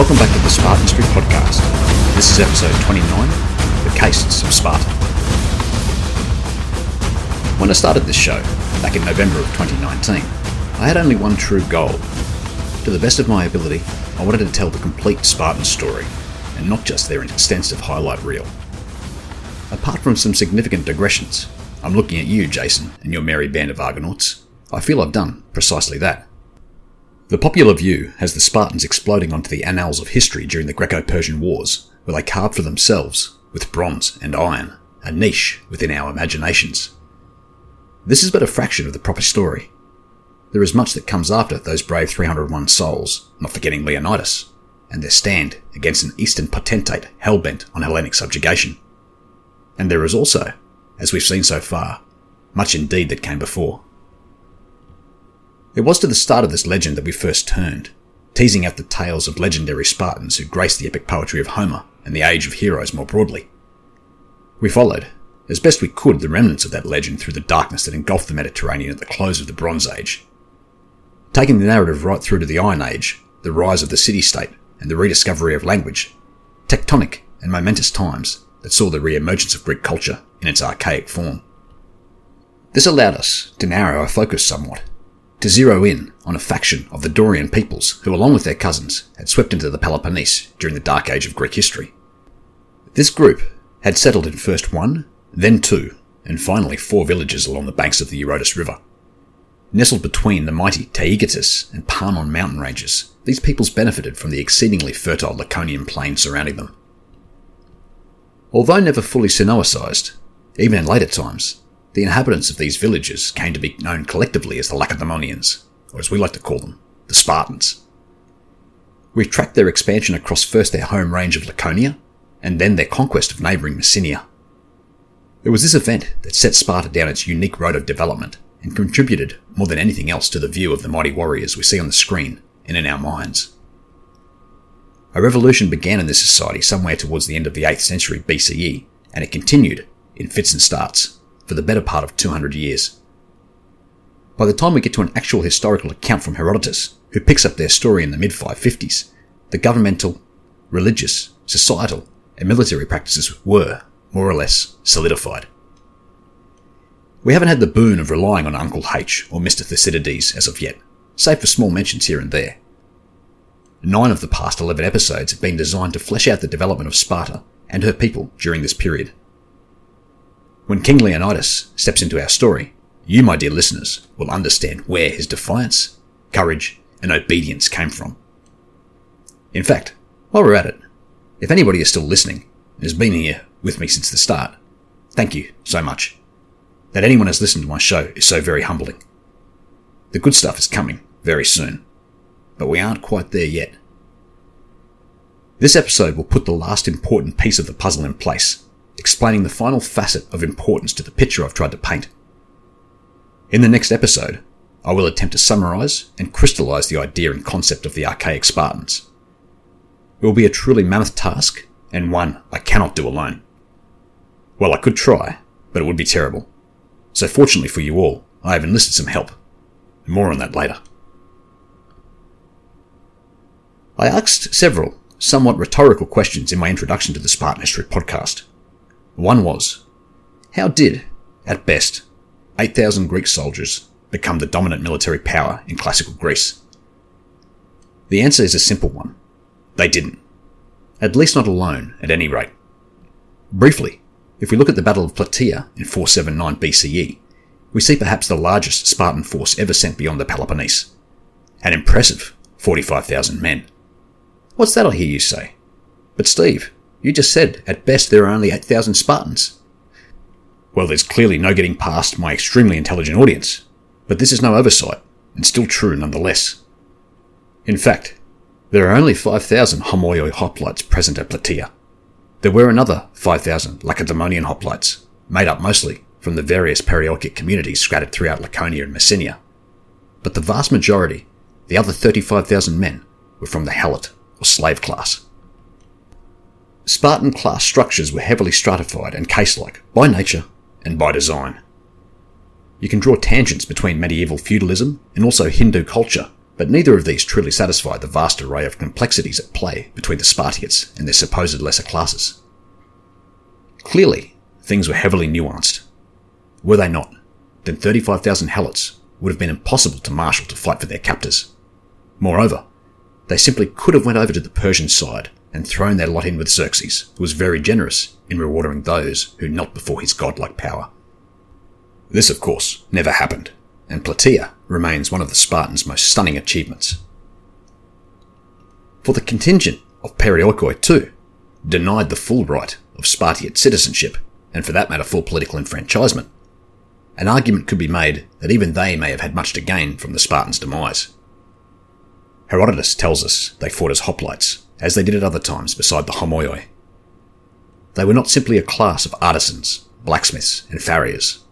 Welcome back to the Spartan Street Podcast. This is episode 29 The Castes of Sparta. When I started this show, back in November of 2019, I had only one true goal. To the best of my ability, I wanted to tell the complete Spartan story, and not just their extensive highlight reel. Apart from some significant digressions, I'm looking at you, Jason, and your merry band of Argonauts. I feel I've done precisely that. The popular view has the Spartans exploding onto the annals of history during the Greco Persian Wars, where they carved for themselves, with bronze and iron, a niche within our imaginations. This is but a fraction of the proper story. There is much that comes after those brave 301 souls, not forgetting Leonidas, and their stand against an Eastern potentate hell bent on Hellenic subjugation. And there is also, as we've seen so far, much indeed that came before. It was to the start of this legend that we first turned, teasing out the tales of legendary Spartans who graced the epic poetry of Homer and the age of heroes more broadly. We followed, as best we could, the remnants of that legend through the darkness that engulfed the Mediterranean at the close of the Bronze Age. Taking the narrative right through to the Iron Age, the rise of the city state, and the rediscovery of language, tectonic and momentous times that saw the re-emergence of Greek culture in its archaic form. This allowed us to narrow our focus somewhat to zero in on a faction of the Dorian peoples who, along with their cousins, had swept into the Peloponnese during the Dark Age of Greek history. This group had settled in first one, then two, and finally four villages along the banks of the Eurotas River. Nestled between the mighty Taygetus and Parnon mountain ranges, these peoples benefited from the exceedingly fertile Laconian plain surrounding them. Although never fully synoecized, even in later times, the inhabitants of these villages came to be known collectively as the Lacedaemonians, or as we like to call them, the Spartans. We tracked their expansion across first their home range of Laconia, and then their conquest of neighbouring Messenia. It was this event that set Sparta down its unique road of development and contributed more than anything else to the view of the mighty warriors we see on the screen and in our minds. A revolution began in this society somewhere towards the end of the 8th century BCE, and it continued, in fits and starts, for the better part of 200 years. By the time we get to an actual historical account from Herodotus, who picks up their story in the mid 550s, the governmental, religious, societal, and military practices were, more or less, solidified. We haven't had the boon of relying on Uncle H or Mr. Thucydides as of yet, save for small mentions here and there. Nine of the past 11 episodes have been designed to flesh out the development of Sparta and her people during this period. When King Leonidas steps into our story, you, my dear listeners, will understand where his defiance, courage, and obedience came from. In fact, while we're at it, if anybody is still listening and has been here with me since the start, thank you so much. That anyone has listened to my show is so very humbling. The good stuff is coming very soon, but we aren't quite there yet. This episode will put the last important piece of the puzzle in place explaining the final facet of importance to the picture I've tried to paint. In the next episode, I will attempt to summarise and crystallise the idea and concept of the archaic Spartans. It will be a truly mammoth task, and one I cannot do alone. Well, I could try, but it would be terrible. So fortunately for you all, I have enlisted some help. More on that later. I asked several somewhat rhetorical questions in my introduction to the Spartan History podcast. One was, how did, at best, 8,000 Greek soldiers become the dominant military power in classical Greece? The answer is a simple one. They didn't. At least not alone, at any rate. Briefly, if we look at the Battle of Plataea in 479 BCE, we see perhaps the largest Spartan force ever sent beyond the Peloponnese. An impressive 45,000 men. What's that I hear you say? But Steve, you just said, at best, there are only 8,000 Spartans. Well, there's clearly no getting past my extremely intelligent audience, but this is no oversight, and still true nonetheless. In fact, there are only 5,000 Homoioi hoplites present at Plataea. There were another 5,000 Lacedaemonian hoplites, made up mostly from the various Perioecic communities scattered throughout Laconia and Messenia. But the vast majority, the other 35,000 men, were from the Helot, or slave class. Spartan class structures were heavily stratified and case like by nature and by design. You can draw tangents between medieval feudalism and also Hindu culture But neither of these truly satisfy the vast array of complexities at play between the Spartiates and their supposed lesser classes. Clearly, things were heavily nuanced. Were they not? Then 35,000 helots would have been impossible to marshal to fight for their captors. Moreover, they simply could have went over to the Persian side and thrown their lot in with Xerxes, who was very generous in rewarding those who knelt before his godlike power. This, of course, never happened, and Plataea remains one of the Spartans' most stunning achievements. For the contingent of Perioikoi, too, denied the full right of Spartiate citizenship, and for that matter, full political enfranchisement, an argument could be made that even they may have had much to gain from the Spartans' demise. Herodotus tells us they fought as hoplites, as they did at other times beside the homoioi. They were not simply a class of artisans, blacksmiths, and farriers.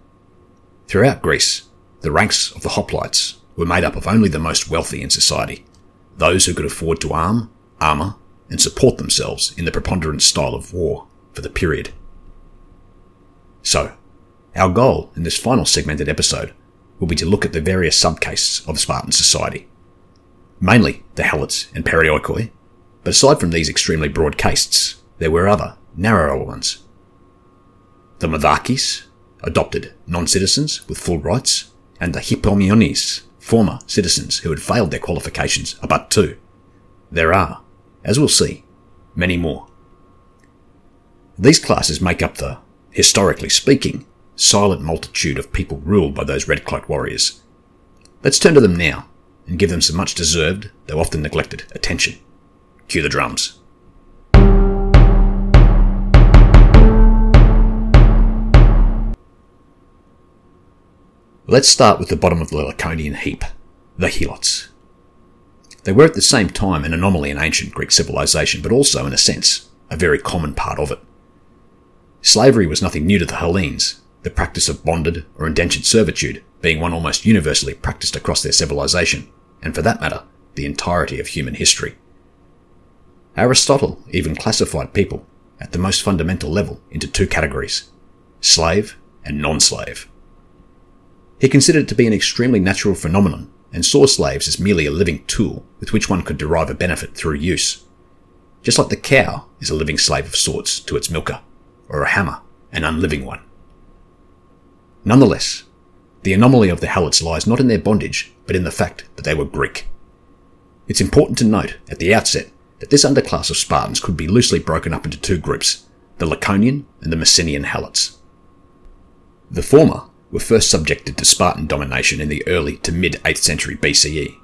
Throughout Greece, the ranks of the hoplites were made up of only the most wealthy in society, those who could afford to arm, armour, and support themselves in the preponderant style of war for the period. So, our goal in this final segmented episode will be to look at the various subcastes of Spartan society, mainly the Helots and Perioikoi, but aside from these extremely broad castes, there were other, narrower ones. The Mothakes, adopted non-citizens with full rights, and the Hypomeiones, former citizens who had failed their qualifications are but two. There are, as we'll see, many more. These classes make up the, historically speaking, silent multitude of people ruled by those red cloaked warriors. Let's turn to them now and give them some much deserved, though often neglected, attention. Cue the drums. Let's start with the bottom of the Laconian heap, the Helots. They were at the same time an anomaly in ancient Greek civilization, but also, in a sense, a very common part of it. Slavery was nothing new to the Hellenes, the practice of bonded or indentured servitude being one almost universally practiced across their civilization, and for that matter, the entirety of human history. Aristotle even classified people, at the most fundamental level, into two categories slave and non slave. He considered it to be an extremely natural phenomenon and saw slaves as merely a living tool with which one could derive a benefit through use. Just like the cow is a living slave of sorts to its milker, or a hammer, an unliving one. Nonetheless, the anomaly of the Helots lies not in their bondage, but in the fact that they were Greek. It's important to note at the outset that this underclass of Spartans could be loosely broken up into two groups, the Laconian and the Messenian Helots. The former were first subjected to Spartan domination in the early to mid 8th century BCE,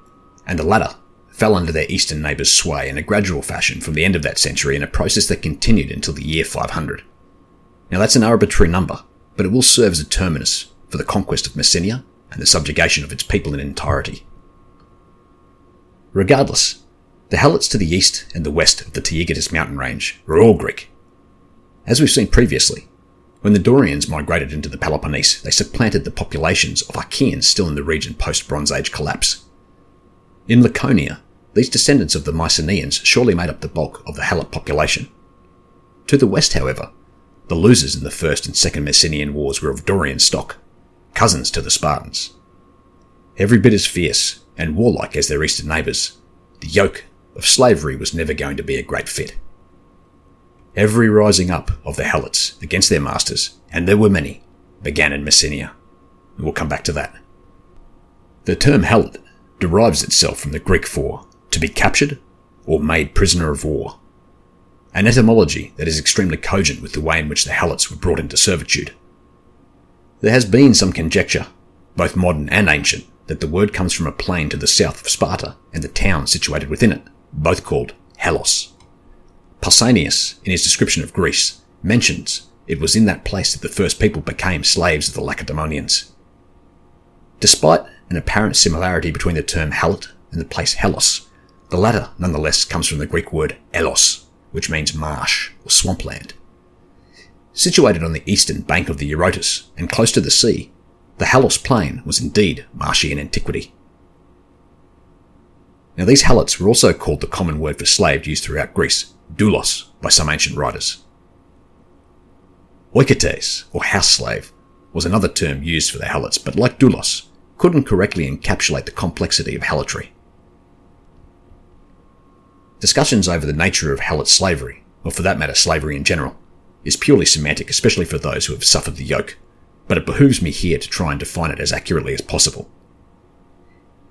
and the latter fell under their eastern neighbours' sway in a gradual fashion from the end of that century in a process that continued until the year 500. Now that's an arbitrary number, but it will serve as a terminus for the conquest of Messenia and the subjugation of its people in entirety. Regardless, the Helots to the east and the west of the Taygetus mountain range were all Greek. As we've seen previously, when the Dorians migrated into the Peloponnese, they supplanted the populations of Achaeans still in the region post Bronze Age collapse. In Laconia, these descendants of the Mycenaeans surely made up the bulk of the Helot population. To the west, however, the losers in the First and Second Messenian Wars were of Dorian stock, cousins to the Spartans. Every bit as fierce and warlike as their eastern neighbours, the yoke of slavery was never going to be a great fit. Every rising up of the Helots against their masters, and there were many, began in Messenia. We'll come back to that. The term Helot derives itself from the Greek for to be captured or made prisoner of war an etymology that is extremely cogent with the way in which the Helots were brought into servitude. There has been some conjecture, both modern and ancient, that the word comes from a plain to the south of Sparta and the town situated within it, both called Helos. Pausanias, in his description of Greece, mentions it was in that place that the first people became slaves of the Lacedaemonians. Despite an apparent similarity between the term Helot and the place Helos, the latter nonetheless comes from the Greek word elos, which means marsh or swampland. Situated on the eastern bank of the Eurotas and close to the sea, the Helos plain was indeed marshy in antiquity. Now these Helots were also called the common word for slave used throughout Greece, doulos, by some ancient writers. Oiketes, or house slave, was another term used for the Helots, but like doulos, couldn't correctly encapsulate the complexity of Helotry. Discussions over the nature of Helot slavery, or for that matter slavery in general, is purely semantic, especially for those who have suffered the yoke, but it behooves me here to try and define it as accurately as possible.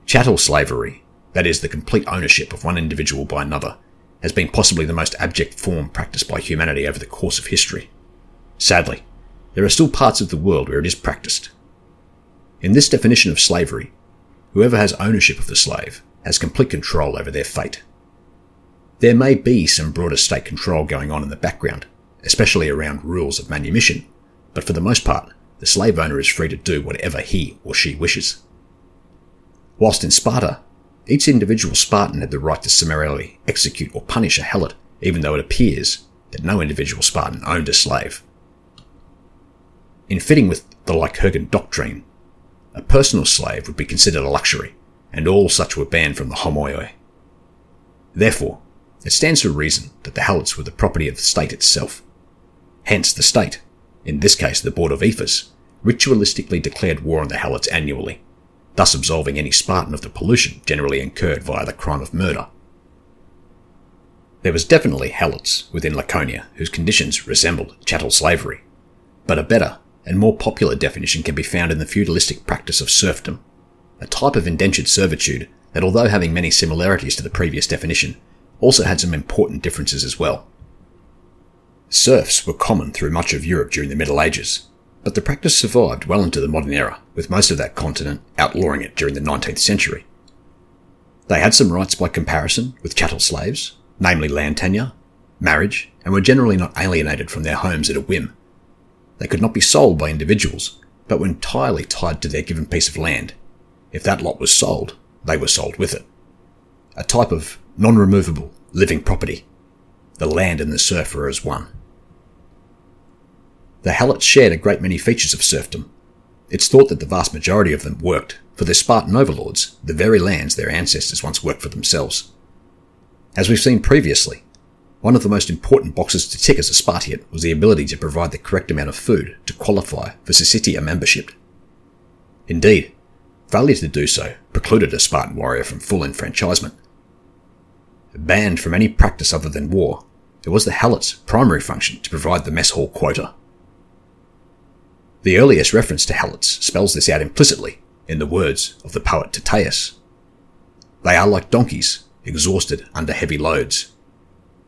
Chattel slavery, that is, the complete ownership of one individual by another, has been possibly the most abject form practiced by humanity over the course of history. Sadly, there are still parts of the world where it is practiced. In this definition of slavery, whoever has ownership of the slave has complete control over their fate. There may be some broader state control going on in the background, especially around rules of manumission, but for the most part, the slave owner is free to do whatever he or she wishes. Whilst in Sparta, each individual Spartan had the right to summarily execute or punish a helot, even though it appears that no individual Spartan owned a slave. In fitting with the Lycurgan doctrine, a personal slave would be considered a luxury, and all such were banned from the homoioi. Therefore, it stands to reason that the helots were the property of the state itself. Hence, the state, in this case the Board of Ephors, ritualistically declared war on the helots annually, thus absolving any Spartan of the pollution generally incurred via the crime of murder. There was definitely helots within Laconia whose conditions resembled chattel slavery, but a better and more popular definition can be found in the feudalistic practice of serfdom, a type of indentured servitude that, although having many similarities to the previous definition, also had some important differences as well. Serfs were common through much of Europe during the Middle Ages, but the practice survived well into the modern era, with most of that continent outlawing it during the 19th century. They had some rights by comparison with chattel slaves, namely land tenure, marriage, and were generally not alienated from their homes at a whim. They could not be sold by individuals, but were entirely tied to their given piece of land. If that lot was sold, they were sold with it. A type of non removable living property. The land and the serf were as one. The Helots shared a great many features of serfdom. It's thought that the vast majority of them worked for their Spartan overlords, the very lands their ancestors once worked for themselves. As we've seen previously, one of the most important boxes to tick as a Spartiate was the ability to provide the correct amount of food to qualify for Syssitia membership. Indeed, failure to do so precluded a Spartan warrior from full enfranchisement. Banned from any practice other than war, it was the Helot's primary function to provide the mess hall quota. The earliest reference to Helots spells this out implicitly in the words of the poet Tyrtaeus. They are like donkeys, exhausted under heavy loads.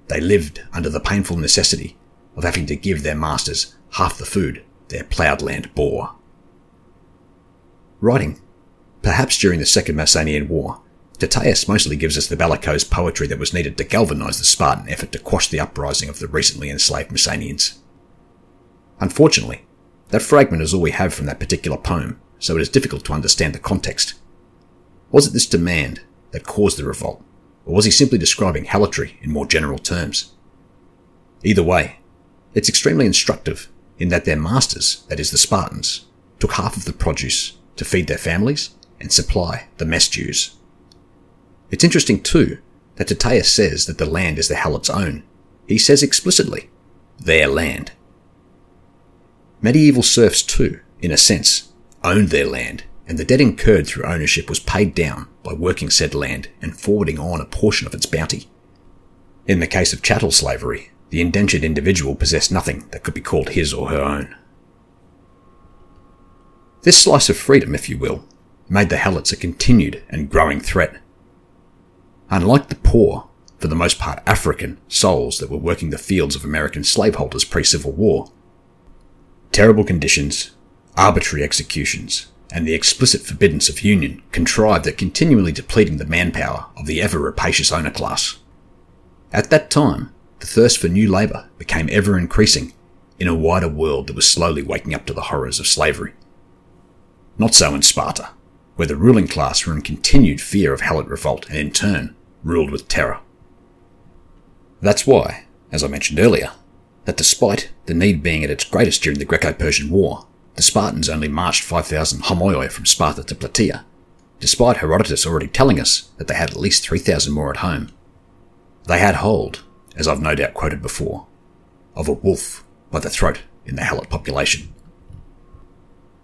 They lived under the painful necessity of having to give their masters half the food their ploughed land bore. Writing, perhaps during the Second Messenian War, Tyrtaeus mostly gives us the bellicose poetry that was needed to galvanise the Spartan effort to quash the uprising of the recently enslaved Messenians. Unfortunately, that fragment is all we have from that particular poem, so it is difficult to understand the context. Was it this demand that caused the revolt, or was he simply describing helotry in more general terms? Either way, it's extremely instructive in that their masters, that is the Spartans, took half of the produce to feed their families and supply the mess dues. It's interesting too that Tyrtaeus says that the land is the Helots' own. He says explicitly, their land. Medieval serfs too, in a sense, owned their land, and the debt incurred through ownership was paid down by working said land and forwarding on a portion of its bounty. In the case of chattel slavery, the indentured individual possessed nothing that could be called his or her own. This slice of freedom, if you will, made the Helots a continued and growing threat Unlike the poor, for the most part African, souls that were working the fields of American slaveholders pre Civil War, terrible conditions, arbitrary executions, and the explicit forbiddance of union contrived at continually depleting the manpower of the ever rapacious owner class. At that time, the thirst for new labour became ever increasing in a wider world that was slowly waking up to the horrors of slavery. Not so in Sparta where the ruling class were in continued fear of Helot revolt and in turn ruled with terror. That's why, as I mentioned earlier, that despite the need being at its greatest during the Greco-Persian War, the Spartans only marched 5,000 homoioi from Sparta to Plataea, despite Herodotus already telling us that they had at least 3,000 more at home. They had hold, as I've no doubt quoted before, of a wolf by the throat in the Helot population.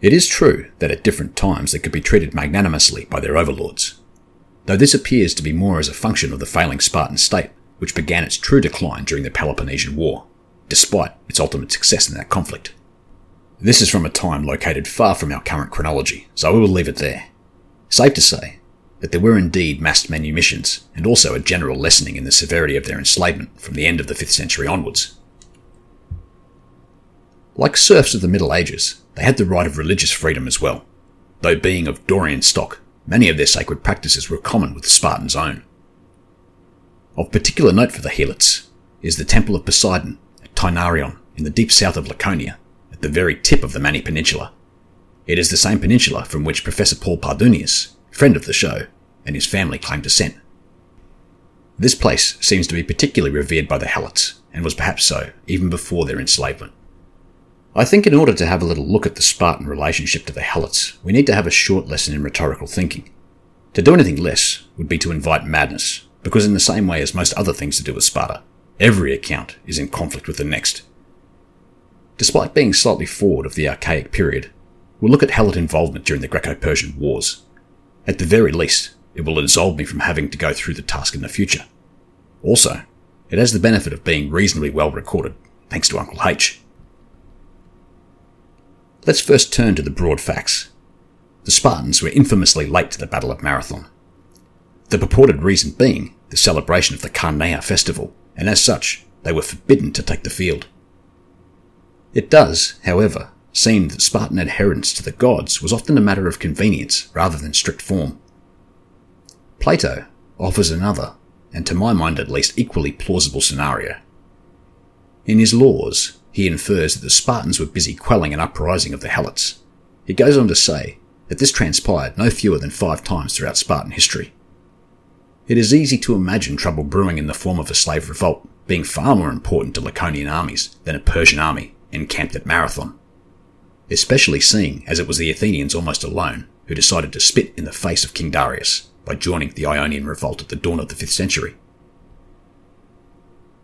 It is true that at different times they could be treated magnanimously by their overlords, though this appears to be more as a function of the failing Spartan state which began its true decline during the Peloponnesian War, despite its ultimate success in that conflict. This is from a time located far from our current chronology, so we will leave it there. Safe to say that there were indeed massed manumissions, and also a general lessening in the severity of their enslavement from the end of the 5th century onwards. Like serfs of the Middle Ages, they had the right of religious freedom as well. Though being of Dorian stock, many of their sacred practices were common with the Spartans' own. Of particular note for the Helots is the Temple of Poseidon at in the deep south of Laconia, at the very tip of the Mani Peninsula. It is the same peninsula from which Professor Paul Pardunius, friend of the show, and his family claim descent. This place seems to be particularly revered by the Helots, and was perhaps so even before their enslavement. I think in order to have a little look at the Spartan relationship to the Helots, we need to have a short lesson in rhetorical thinking. To do anything less would be to invite madness, because in the same way as most other things to do with Sparta, every account is in conflict with the next, Despite being slightly forward of the archaic period, we'll look at Helot involvement during the Greco-Persian Wars. At the very least, it will absolve me from having to go through the task in the future. Also, it has the benefit of being reasonably well recorded, thanks to Uncle H. Let's first turn to the broad facts. The Spartans were infamously late to the Battle of Marathon. The purported reason being the celebration of the Carnea festival, and as such, they were forbidden to take the field. It does, however, seem that Spartan adherence to the gods was often a matter of convenience rather than strict form. Plato offers another, and to my mind at least equally plausible scenario. In his laws, he infers that the Spartans were busy quelling an uprising of the Helots. He goes on to say that this transpired no fewer than five times throughout Spartan history. It is easy to imagine trouble brewing in the form of a slave revolt being far more important to Laconian armies than a Persian army encamped at Marathon. Especially seeing as it was the Athenians almost alone who decided to spit in the face of King Darius by joining the Ionian revolt at the dawn of the 5th century.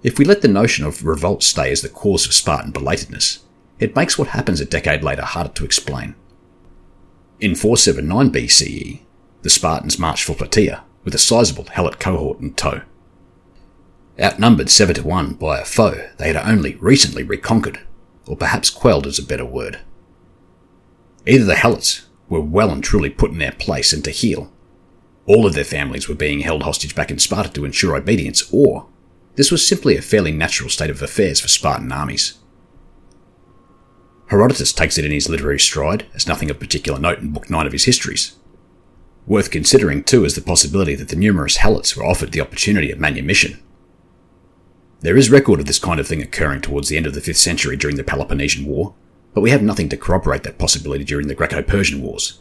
If we let the notion of revolt stay as the cause of Spartan belatedness, it makes what happens a decade later harder to explain. In 479 BCE, the Spartans marched for Plataea with a sizable Helot cohort in tow. Outnumbered 7 to 1 by a foe they had only recently reconquered, or perhaps quelled is a better word. Either the Helots were well and truly put in their place and to heel, All of their families were being held hostage back in Sparta to ensure obedience, or this was simply a fairly natural state of affairs for Spartan armies. Herodotus takes it in his literary stride as nothing of particular note in Book 9 of his histories. Worth considering, too, is the possibility that the numerous Helots were offered the opportunity of manumission, there is record of this kind of thing occurring towards the end of the 5th century during the Peloponnesian War, but we have nothing to corroborate that possibility during the Greco-Persian Wars.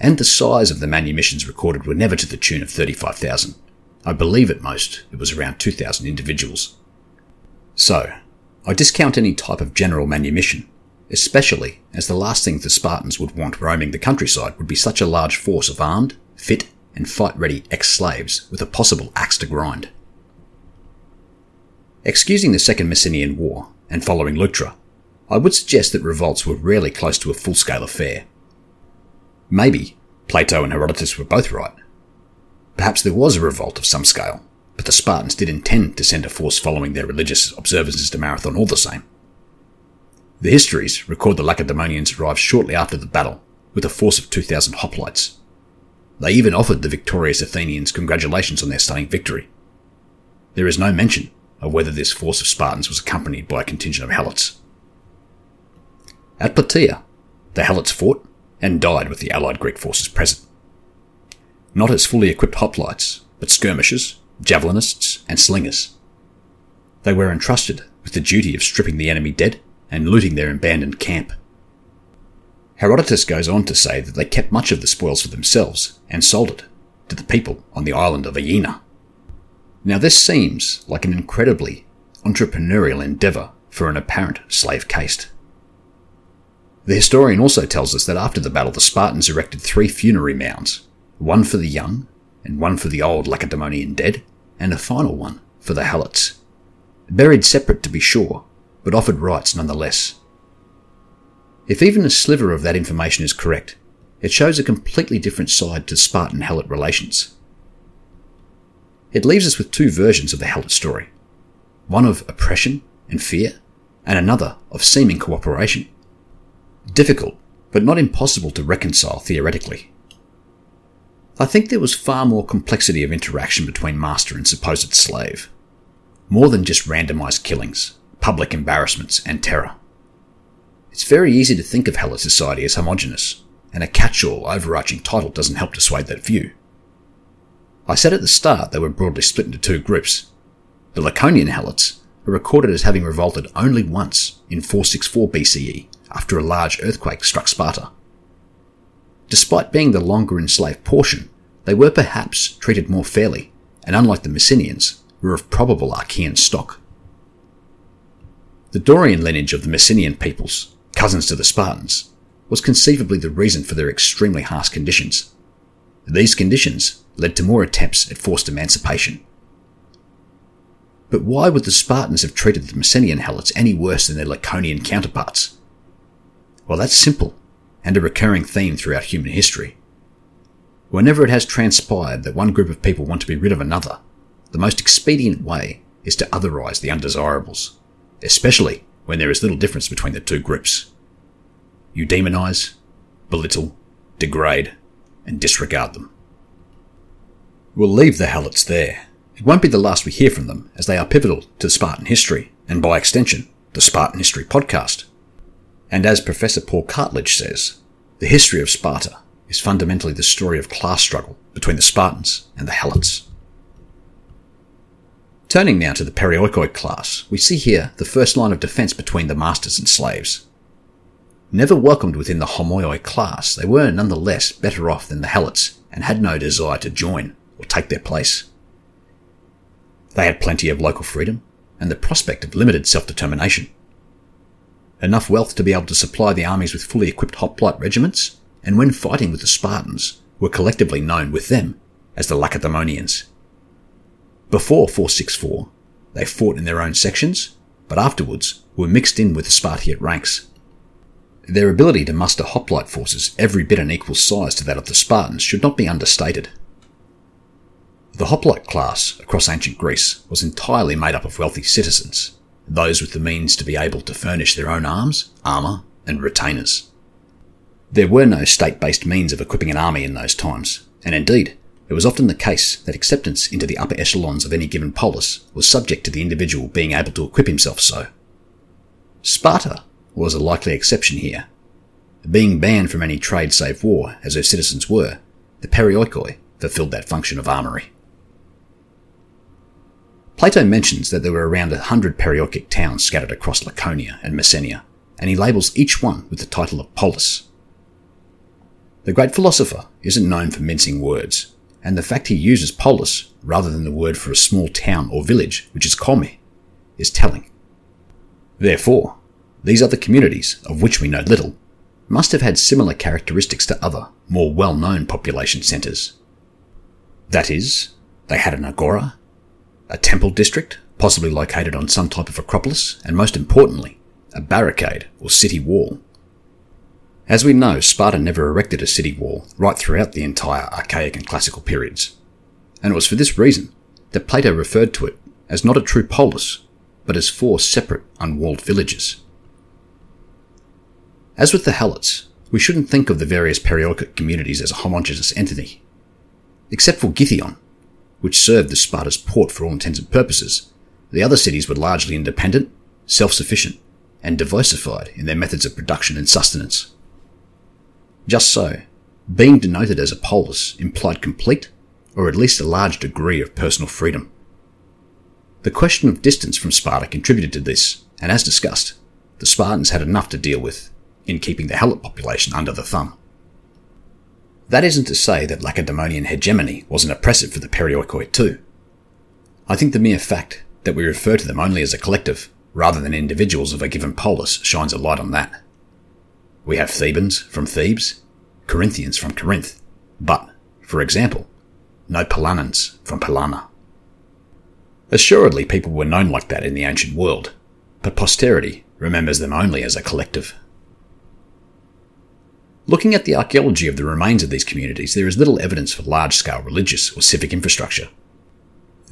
And the size of the manumissions recorded were never to the tune of 35,000. I believe at most it was around 2,000 individuals. So, I discount any type of general manumission, especially as the last thing the Spartans would want roaming the countryside would be such a large force of armed, fit, and fight ready ex slaves with a possible axe to grind. Excusing the Second Messenian War and following Leuctra, I would suggest that revolts were rarely close to a full scale affair. Maybe Plato and Herodotus were both right. Perhaps there was a revolt of some scale, but the Spartans did intend to send a force following their religious observances to Marathon all the same. The histories record the Lacedaemonians arrived shortly after the battle with a force of 2,000 hoplites. They even offered the victorious Athenians congratulations on their stunning victory. There is no mention of whether this force of Spartans was accompanied by a contingent of Helots. At Plataea, the Helots fought and died with the allied Greek forces present. Not as fully equipped hoplites, but skirmishers, javelinists, and slingers. They were entrusted with the duty of stripping the enemy dead and looting their abandoned camp. Herodotus goes on to say that they kept much of the spoils for themselves and sold it to the people on the island of Aegina. Now, this seems like an incredibly entrepreneurial endeavour for an apparent slave caste. The historian also tells us that after the battle, the Spartans erected three funerary mounds one for the young, and one for the old Lacedaemonian dead, and a final one for the Helots. Buried separate to be sure, but offered rites nonetheless. If even a sliver of that information is correct, it shows a completely different side to Spartan Helot relations. it leaves us with two versions of the Helot story one of oppression and fear, and another of seeming cooperation. Difficult, but not impossible to reconcile theoretically. I think there was far more complexity of interaction between master and supposed slave. More than just randomized killings, public embarrassments, and terror. It's very easy to think of Helot society as homogenous, and a catch-all overarching title doesn't help dissuade that view. I said at the start they were broadly split into two groups. The Laconian Helots are recorded as having revolted only once in 464 BCE after a large earthquake struck Sparta. Despite being the longer enslaved portion, they were perhaps treated more fairly, and unlike the Messenians, were of probable Achaean stock. The Dorian lineage of the Messenian peoples, cousins to the Spartans, was conceivably the reason for their extremely harsh conditions. These conditions led to more attempts at forced emancipation. But why would the Spartans have treated the Messenian Helots any worse than their Laconian counterparts? Well, that's simple, and a recurring theme throughout human history. Whenever it has transpired that one group of people want to be rid of another, the most expedient way is to otherize the undesirables, especially when there is little difference between the two groups. You demonize, belittle, degrade, and disregard them. We'll leave the Helots there. It won't be the last we hear from them, as they are pivotal to Spartan history, and by extension, the Spartan History podcast. And as Professor Paul Cartledge says, the history of Sparta is fundamentally the story of class struggle between the Spartans and the Helots. Turning now to the Perioikoi class, we see here the first line of defence between the masters and slaves. Never welcomed within the Homoioi class, they were nonetheless better off than the Helots and had no desire to join or take their place. They had plenty of local freedom and the prospect of limited self-determination. Enough wealth to be able to supply the armies with fully equipped hoplite regiments and when fighting with the Spartans, were collectively known with them as the Lacedaemonians. Before 464, they fought in their own sections, but afterwards were mixed in with the Spartiate ranks. Their ability to muster hoplite forces every bit an equal size to that of the Spartans should not be understated. The hoplite class across ancient Greece was entirely made up of wealthy citizens, those with the means to be able to furnish their own arms, armour, and retainers. There were no state based means of equipping an army in those times, and indeed, it was often the case that acceptance into the upper echelons of any given polis was subject to the individual being able to equip himself so. Sparta was a likely exception here. Being banned from any trade save war, as her citizens were, the perioikoi fulfilled that function of armory. Plato mentions that there were around a hundred perioikic towns scattered across Laconia and Messenia, and he labels each one with the title of polis, the great philosopher isn't known for mincing words, and the fact he uses polis rather than the word for a small town or village, which is komi, is telling. Therefore, these other communities, of which we know little, must have had similar characteristics to other, more well known population centres. That is, they had an agora, a temple district, possibly located on some type of acropolis, and most importantly, a barricade or city wall as we know, Sparta never erected a city wall right throughout the entire archaic and classical periods. And it was for this reason that Plato referred to it as not a true polis, but as four separate unwalled villages. As with the Helots, we shouldn't think of the various perioikic communities as a homogeneous entity. Except for Gythion, which served as Sparta's port for all intents and purposes, the other cities were largely independent, self-sufficient, and diversified in their methods of production and sustenance. Just so, being denoted as a polis implied complete, or at least a large degree of personal freedom. The question of distance from Sparta contributed to this, and as discussed, the Spartans had enough to deal with in keeping the Helot population under the thumb. That isn't to say that Lacedaemonian hegemony wasn't oppressive for the Perioikoi too. I think the mere fact that we refer to them only as a collective, rather than individuals of a given polis, shines a light on that. We have Thebans from Thebes, Corinthians from Corinth, but, for example, no Pellanans from Pellana. Assuredly, people were known like that in the ancient world, but posterity remembers them only as a collective. Looking at the archaeology of the remains of these communities, there is little evidence for large scale religious or civic infrastructure.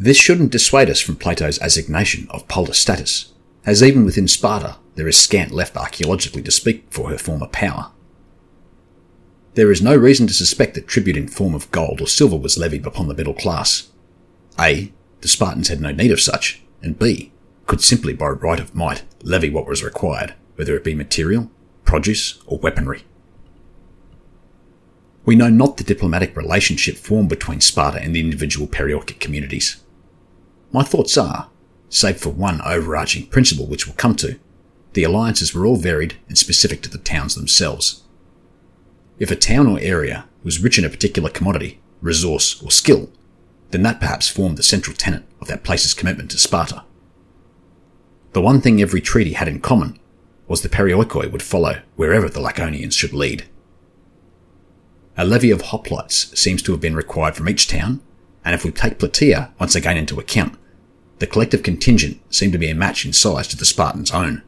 This shouldn't dissuade us from Plato's assignation of polis status, as even within Sparta there is scant left archaeologically to speak for her former power. There is no reason to suspect that tribute in form of gold or silver was levied upon the middle class. A. The Spartans had no need of such, and B. Could simply by right of might levy what was required, whether it be material, produce, or weaponry. We know not the diplomatic relationship formed between Sparta and the individual Perioic communities. My thoughts are, save for one overarching principle which we'll come to, the alliances were all varied and specific to the towns themselves. If a town or area was rich in a particular commodity, resource, or skill, then that perhaps formed the central tenet of that place's commitment to Sparta. The one thing every treaty had in common was the Perioikoi would follow wherever the Laconians should lead. A levy of hoplites seems to have been required from each town, and if we take Plataea once again into account, the collective contingent seemed to be a match in size to the Spartans' own.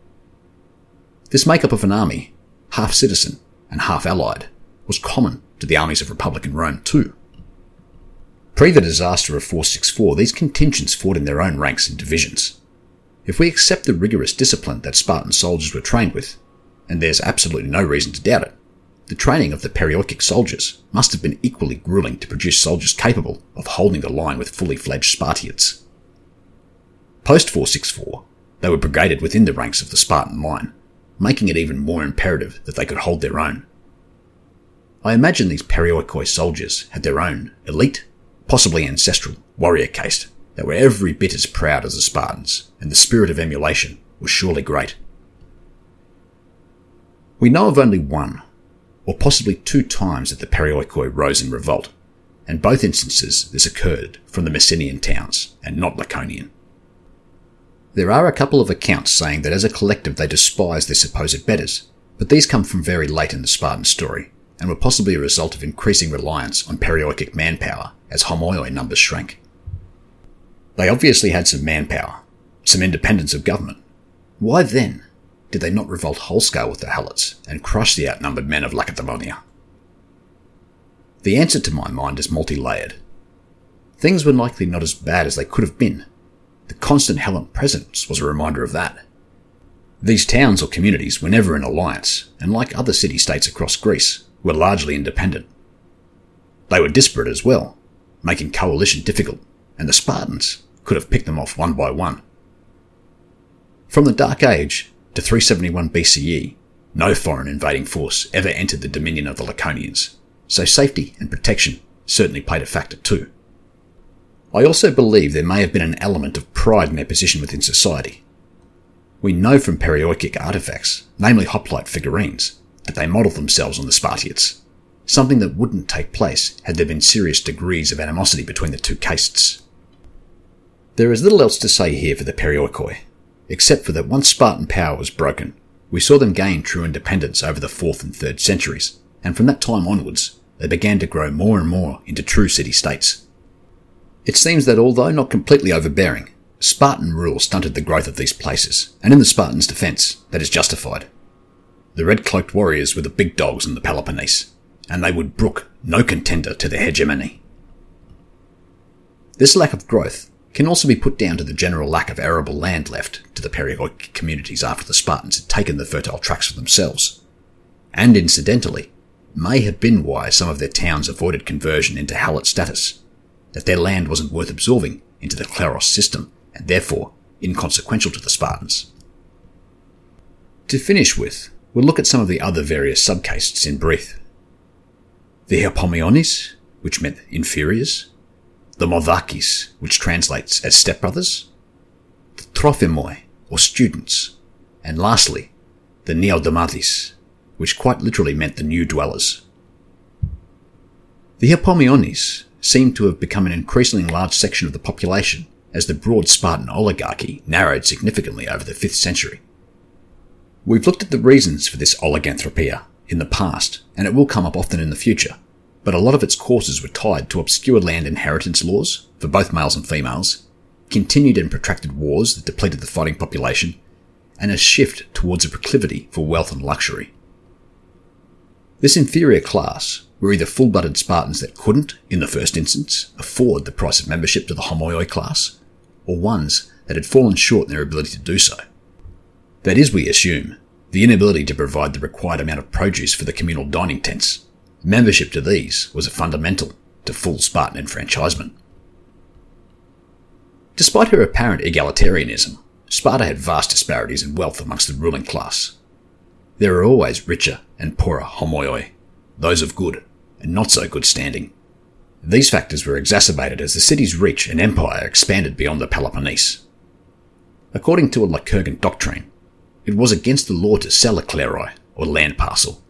This makeup of an army, half citizen and half allied, was common to the armies of Republican Rome too. Pre the disaster of 464, these contingents fought in their own ranks and divisions. If we accept the rigorous discipline that Spartan soldiers were trained with, and there's absolutely no reason to doubt it, the training of the Perioic soldiers must have been equally grueling to produce soldiers capable of holding the line with fully fledged Spartiates. Post 464, they were brigaded within the ranks of the Spartan line, making it even more imperative that they could hold their own. I imagine these Perioikoi soldiers had their own elite, possibly ancestral, warrior caste that were every bit as proud as the Spartans, and the spirit of emulation was surely great. We know of only one or possibly two times that the Perioikoi rose in revolt, and both instances this occurred from the Messenian towns and not Laconian. There are a couple of accounts saying that as a collective they despised their supposed betters, but these come from very late in the Spartan story, and were possibly a result of increasing reliance on Perioic manpower as homoioi numbers shrank. They obviously had some manpower, some independence of government. Why then did they not revolt whole scale with the Helots and crush the outnumbered men of Lacedaemonia? The answer to my mind is multi layered. Things were likely not as bad as they could have been. The constant Helot presence was a reminder of that. These towns or communities were never in alliance, and like other city states across Greece, were largely independent. They were disparate as well, making coalition difficult, and the Spartans could have picked them off one by one. From the Dark Age, to 371 BCE, no foreign invading force ever entered the dominion of the Laconians, so safety and protection certainly played a factor too. I also believe there may have been an element of pride in their position within society. We know from Perioic artifacts, namely hoplite figurines, that they modelled themselves on the Spartiates, something that wouldn't take place had there been serious degrees of animosity between the two castes. There is little else to say here for the Perioikoi, except for that once Spartan power was broken, we saw them gain true independence over the 4th and 3rd centuries, and from that time onwards, they began to grow more and more into true city states. It seems that although not completely overbearing, Spartan rule stunted the growth of these places, and in the Spartans' defence, that is justified. The red cloaked warriors were the big dogs in the Peloponnese, and they would brook no contender to their hegemony. This lack of growth can also be put down to the general lack of arable land left to the Perioic communities after the Spartans had taken the fertile tracts for themselves. And incidentally, may have been why some of their towns avoided conversion into Helot status, that their land wasn't worth absorbing into the Kleros system, and therefore inconsequential to the Spartans. To finish with, we'll look at some of the other various subcastes in brief. The Hypomeiones, which meant inferiors, the Mothakes, which translates as stepbrothers, the Trophimoi, or students, and lastly, the Neodamodeis, which quite literally meant the new dwellers. The Hypomeiones seem to have become an increasingly large section of the population as the broad Spartan oligarchy narrowed significantly over the 5th century. We've looked at the reasons for this oliganthropia in the past, and it will come up often in the future but a lot of its causes were tied to obscure land inheritance laws for both males and females, continued and protracted wars that depleted the fighting population, and a shift towards a proclivity for wealth and luxury. This inferior class were either full blooded Spartans that couldn't, in the first instance, afford the price of membership to the homoioi class, or ones that had fallen short in their ability to do so. That is, we assume, the inability to provide the required amount of produce for the communal dining tents. Membership to these was a fundamental to full Spartan enfranchisement. Despite her apparent egalitarianism, Sparta had vast disparities in wealth amongst the ruling class. There are always richer and poorer homoioi, those of good not so good standing. These factors were exacerbated as the city's reach and empire expanded beyond the Peloponnese. According to a Lycurgan doctrine, it was against the law to sell a kleroi, or land parcel,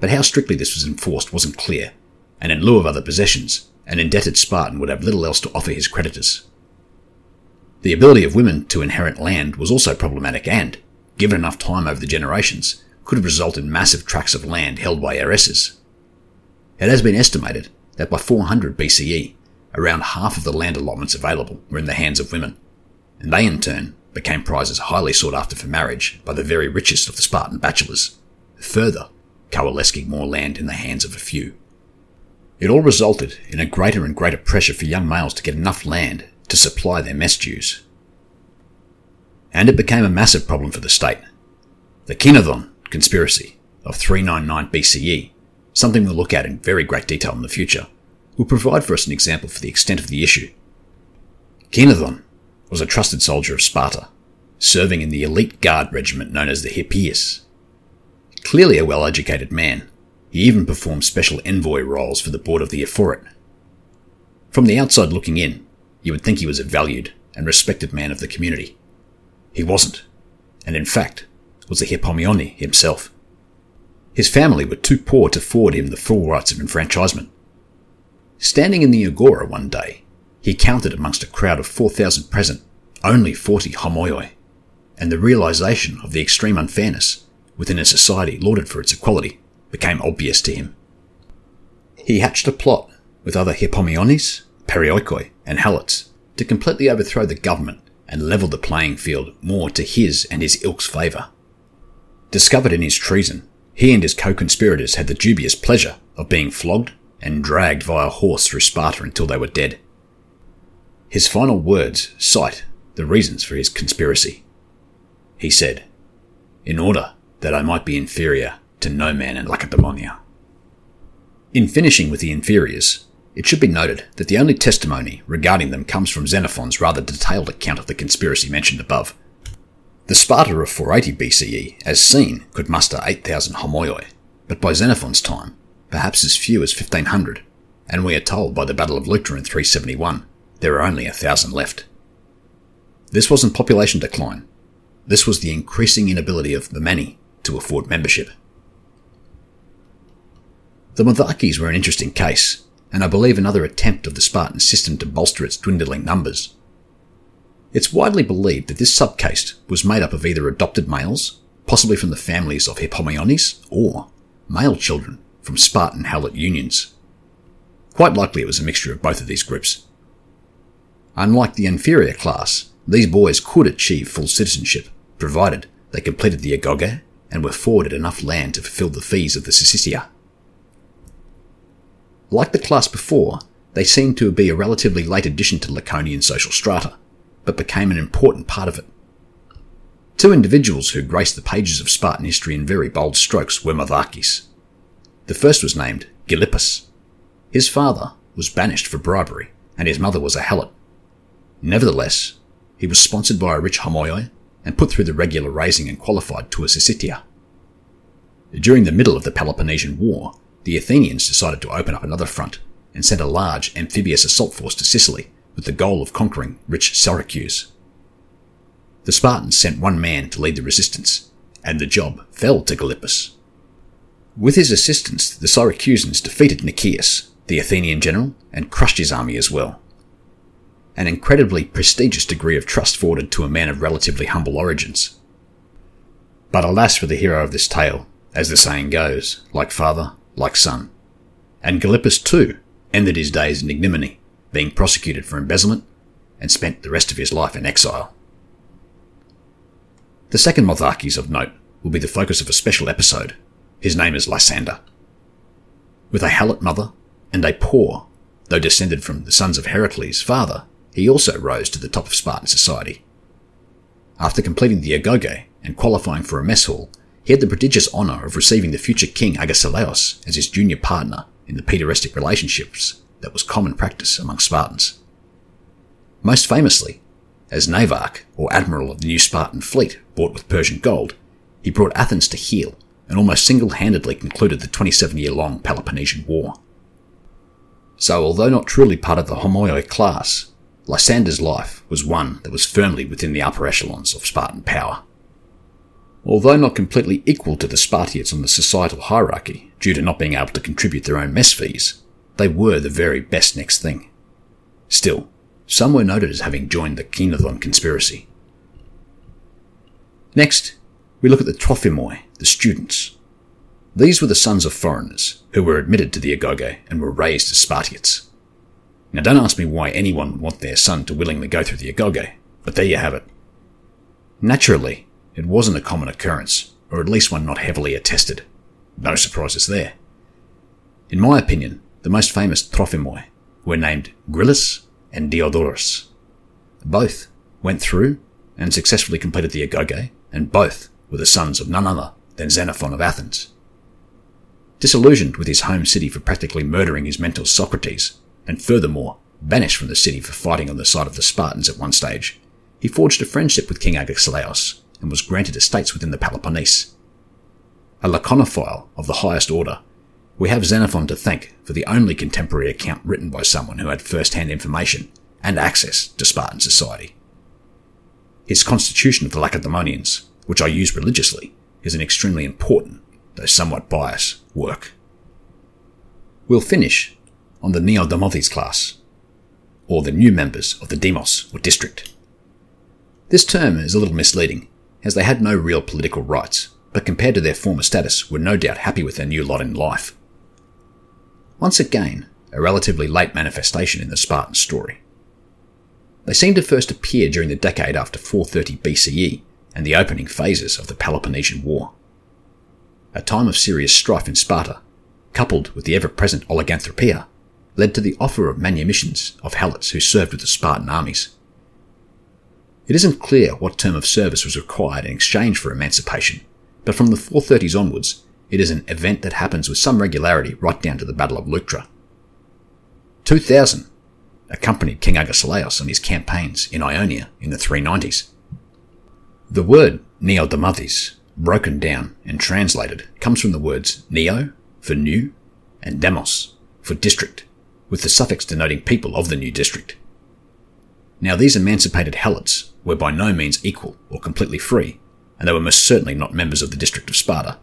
but how strictly this was enforced wasn't clear, and in lieu of other possessions, an indebted Spartan would have little else to offer his creditors. The ability of women to inherit land was also problematic and, given enough time over the generations, could have resulted in massive tracts of land held by heiresses. It has been estimated that by 400 BCE, around half of the land allotments available were in the hands of women, and they in turn became prizes highly sought after for marriage by the very richest of the Spartan bachelors, further coalescing more land in the hands of a few. It all resulted in a greater and greater pressure for young males to get enough land to supply their mess dues. And it became a massive problem for the state. The Kinathon conspiracy of 399 BCE, something we'll look at in very great detail in the future, will provide for us an example for the extent of the issue. Kinathon was a trusted soldier of Sparta, serving in the elite guard regiment known as the Hippeis. Clearly a well educated man, he even performed special envoy roles for the board of the Ephorate. From the outside looking in, you would think he was a valued and respected man of the community. He wasn't, and in fact, was a Hypomeiones himself. His family were too poor to afford him the full rights of enfranchisement. Standing in the agora one day, he counted amongst a crowd of 4,000 present only 40 homoioi, and the realization of the extreme unfairness within a society lauded for its equality became obvious to him. He hatched a plot with other Hypomeiones, perioikoi, and helots to completely overthrow the government and level the playing field more to his and his ilk's favour. Discovered in his treason, he and his co-conspirators had the dubious pleasure of being flogged and dragged via horse through Sparta until they were dead. His final words cite the reasons for his conspiracy. He said, In order that I might be inferior to no man in Lacedaemonia. In finishing with the inferiors, it should be noted that the only testimony regarding them comes from Xenophon's rather detailed account of the conspiracy mentioned above. The Sparta of 480 BCE, as seen, could muster 8,000 homoioi, but by Xenophon's time, perhaps as few as 1,500, and we are told by the Battle of Leuctra in 371 there are only a thousand left. This wasn't population decline. This was the increasing inability of the many to afford membership. The Mothakes were an interesting case, and I believe another attempt of the Spartan system to bolster its dwindling numbers. It's widely believed that this subcaste was made up of either adopted males, possibly from the families of Hypomeiones, or male children from Spartan Helot unions. Quite likely it was a mixture of both of these groups. Unlike the inferior class, these boys could achieve full citizenship, provided they completed the agoge and were afforded enough land to fulfill the fees of the syssitia. Like the class before, they seem to be a relatively late addition to Laconian social strata, but became an important part of it. Two individuals who graced the pages of Spartan history in very bold strokes were Mothakes. The first was named Gylippus. His father was banished for bribery, and his mother was a helot. Nevertheless, he was sponsored by a rich homoioi and put through the regular raising and qualified to a syssitia. During the middle of the Peloponnesian War, the Athenians decided to open up another front and sent a large amphibious assault force to Sicily with the goal of conquering rich Syracuse. The Spartans sent one man to lead the resistance, and the job fell to Gylippus. With his assistance, the Syracusans defeated Nicias, the Athenian general, and crushed his army as well an incredibly prestigious degree of trust afforded to a man of relatively humble origins. But alas for the hero of this tale, as the saying goes, like father, like son. And Gylippus too ended his days in ignominy, being prosecuted for embezzlement, and spent the rest of his life in exile. The second Mothakes of note will be the focus of a special episode. His name is Lysander. With a Helot mother and a poor, though descended from the sons of Heracles' father, he also rose to the top of Spartan society. After completing the agoge and qualifying for a mess hall, he had the prodigious honour of receiving the future king Agesilaus as his junior partner in the pederastic relationships that was common practice among Spartans. Most famously, as Navarch, or admiral of the new Spartan fleet bought with Persian gold, he brought Athens to heel and almost single handedly concluded the 27 year long Peloponnesian War. So, although not truly part of the Homoioi class, Lysander's life was one that was firmly within the upper echelons of Spartan power. Although not completely equal to the Spartiates on the societal hierarchy due to not being able to contribute their own mess fees, they were the very best next thing. Still, some were noted as having joined the Kinathon conspiracy. Next, we look at the Trophimoi, the students. These were the sons of foreigners who were admitted to the Agoge and were raised as Spartiates. Now, don't ask me why anyone would want their son to willingly go through the Agoge, but there you have it. Naturally, it wasn't a common occurrence, or at least one not heavily attested. No surprises there. In my opinion, the most famous Trophimoi were named Gryllus and Diodorus. Both went through and successfully completed the Agoge, and both were the sons of none other than Xenophon of Athens. Disillusioned with his home city for practically murdering his mentor Socrates, and furthermore banished from the city for fighting on the side of the Spartans at one stage, he forged a friendship with King Agesilaus and was granted estates within the Peloponnese. A laconophile of the highest order, we have Xenophon to thank for the only contemporary account written by someone who had first-hand information and access to Spartan society. His Constitution of the Lacedaemonians, which I use religiously, is an extremely important, though somewhat biased, work. We'll finish on the Neodamodeis class, or the new members of the demos or district. This term is a little misleading as they had no real political rights, but compared to their former status were no doubt happy with their new lot in life. Once again, a relatively late manifestation in the Spartan story. They seem to first appear during the decade after 430 BCE and the opening phases of the Peloponnesian War. A time of serious strife in Sparta, coupled with the ever present oliganthropia, led to the offer of manumissions of helots who served with the Spartan armies. It isn't clear what term of service was required in exchange for emancipation, but from the 430s onwards, it is an event that happens with some regularity right down to the Battle of Leuctra. 2000 accompanied King Agesilaus on his campaigns in Ionia in the 390s. The word Neodamodeis, broken down and translated, comes from the words neo for new and demos for district, with the suffix denoting people of the new district. Now, these emancipated helots were by no means equal or completely free, and they were most certainly not members of the district of Sparta.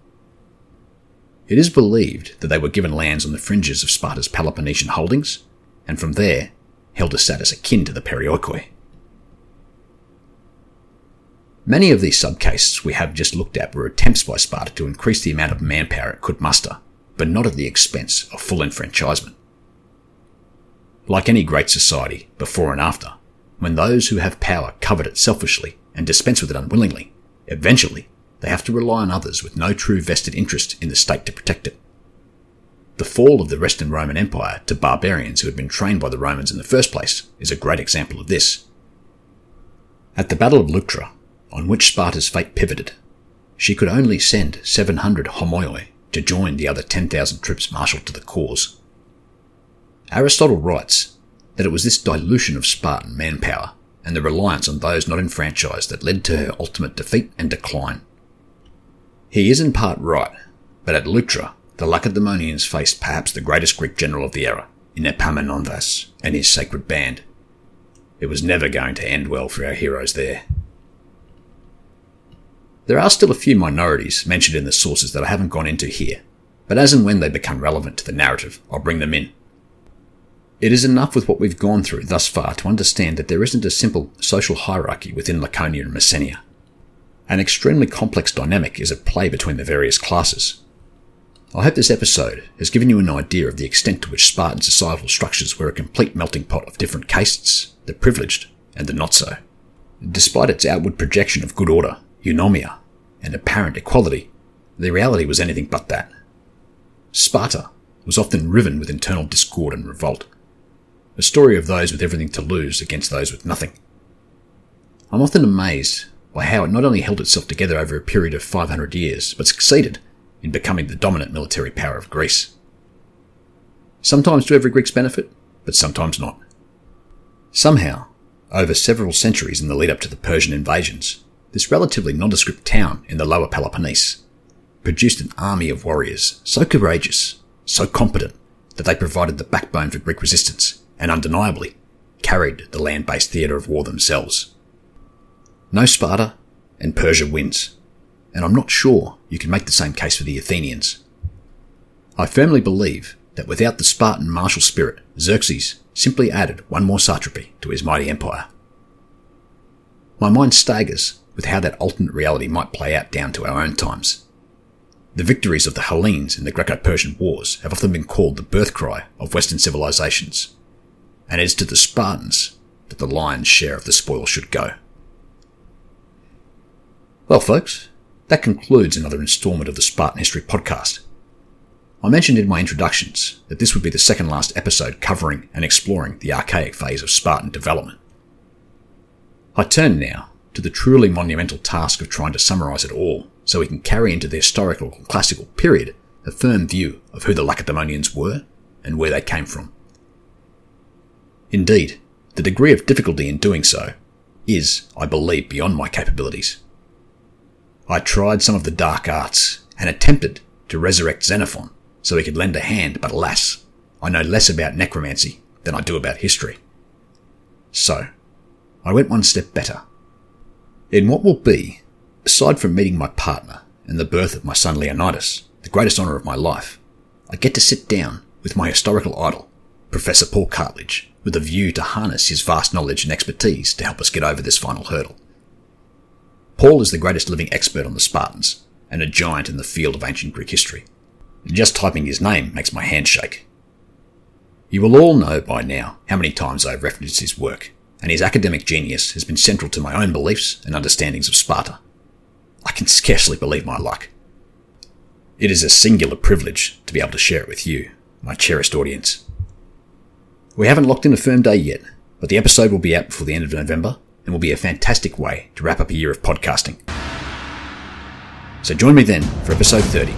It is believed that they were given lands on the fringes of Sparta's Peloponnesian holdings, and from there held a status akin to the Perioikoi. Many of these subcases we have just looked at were attempts by Sparta to increase the amount of manpower it could muster, but not at the expense of full enfranchisement. Like any great society, before and after, when those who have power covet it selfishly and dispense with it unwillingly, eventually they have to rely on others with no true vested interest in the state to protect it. The fall of the Western Roman Empire to barbarians who had been trained by the Romans in the first place is a great example of this. At the Battle of Leuctra, on which Sparta's fate pivoted, she could only send 700 homoioi to join the other 10,000 troops marshalled to the cause. Aristotle writes that it was this dilution of Spartan manpower and the reliance on those not enfranchised that led to her ultimate defeat and decline. He is in part right, but at Leuctra, the Lacedaemonians faced perhaps the greatest Greek general of the era, in Epaminondas and his sacred band. It was never going to end well for our heroes there. There are still a few minorities mentioned in the sources that I haven't gone into here, but as and when they become relevant to the narrative, I'll bring them in. It is enough with what we've gone through thus far to understand that there isn't a simple social hierarchy within Laconia and Messenia. An extremely complex dynamic is at play between the various classes. I hope this episode has given you an idea of the extent to which Spartan societal structures were a complete melting pot of different castes, the privileged and the not so. Despite its outward projection of good order, eunomia, and apparent equality, the reality was anything but that. Sparta was often riven with internal discord and revolt. A story of those with everything to lose against those with nothing. I'm often amazed by how it not only held itself together over a period of 500 years, but succeeded in becoming the dominant military power of Greece. Sometimes to every Greek's benefit, but sometimes not. Somehow, over several centuries in the lead up to the Persian invasions, this relatively nondescript town in the lower Peloponnese produced an army of warriors so courageous, so competent, that they provided the backbone for Greek resistance and undeniably carried the land based theatre of war themselves. No Sparta, and Persia wins, and I'm not sure you can make the same case for the Athenians. I firmly believe that without the Spartan martial spirit, Xerxes simply added one more satrapy to his mighty empire. My mind staggers with how that alternate reality might play out down to our own times. The victories of the Hellenes in the Greco Persian Wars have often been called the birth cry of Western civilizations, and it is to the Spartans that the lion's share of the spoil should go. Well, folks, that concludes another instalment of the Spartan History podcast. I mentioned in my introductions that this would be the second last episode covering and exploring the archaic phase of Spartan development. I turn now to the truly monumental task of trying to summarise it all so we can carry into the historical and classical period a firm view of who the Lacedaemonians were and where they came from. Indeed, the degree of difficulty in doing so is, I believe, beyond my capabilities. I tried some of the dark arts and attempted to resurrect Xenophon so he could lend a hand, but alas, I know less about necromancy than I do about history. So, I went one step better. In what will be Aside from meeting my partner and the birth of my son Leonidas, the greatest honour of my life, I get to sit down with my historical idol, Professor Paul Cartledge, with a view to harness his vast knowledge and expertise to help us get over this final hurdle. Paul is the greatest living expert on the Spartans and a giant in the field of ancient Greek history. Just typing his name makes my hand shake. You will all know by now how many times I've referenced his work, and his academic genius has been central to my own beliefs and understandings of Sparta. I can scarcely believe my luck. It is a singular privilege to be able to share it with you, my cherished audience. We haven't locked in a firm day yet, but the episode will be out before the end of November and will be a fantastic way to wrap up a year of podcasting. So join me then for episode 30,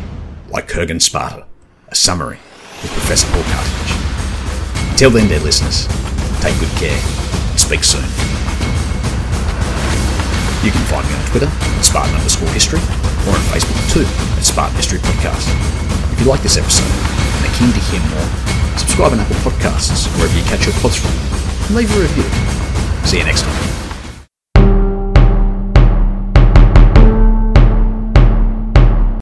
Lycurgan Sparta, a summary with Professor Paul Cartledge. Until then, dear listeners, take good care and speak soon. You can find me on Twitter at Spartan underscore history or on Facebook too at Spartan History Podcast. If you like this episode and are keen to hear more, subscribe on Apple Podcasts wherever you catch your pods from and leave a review. See you next time.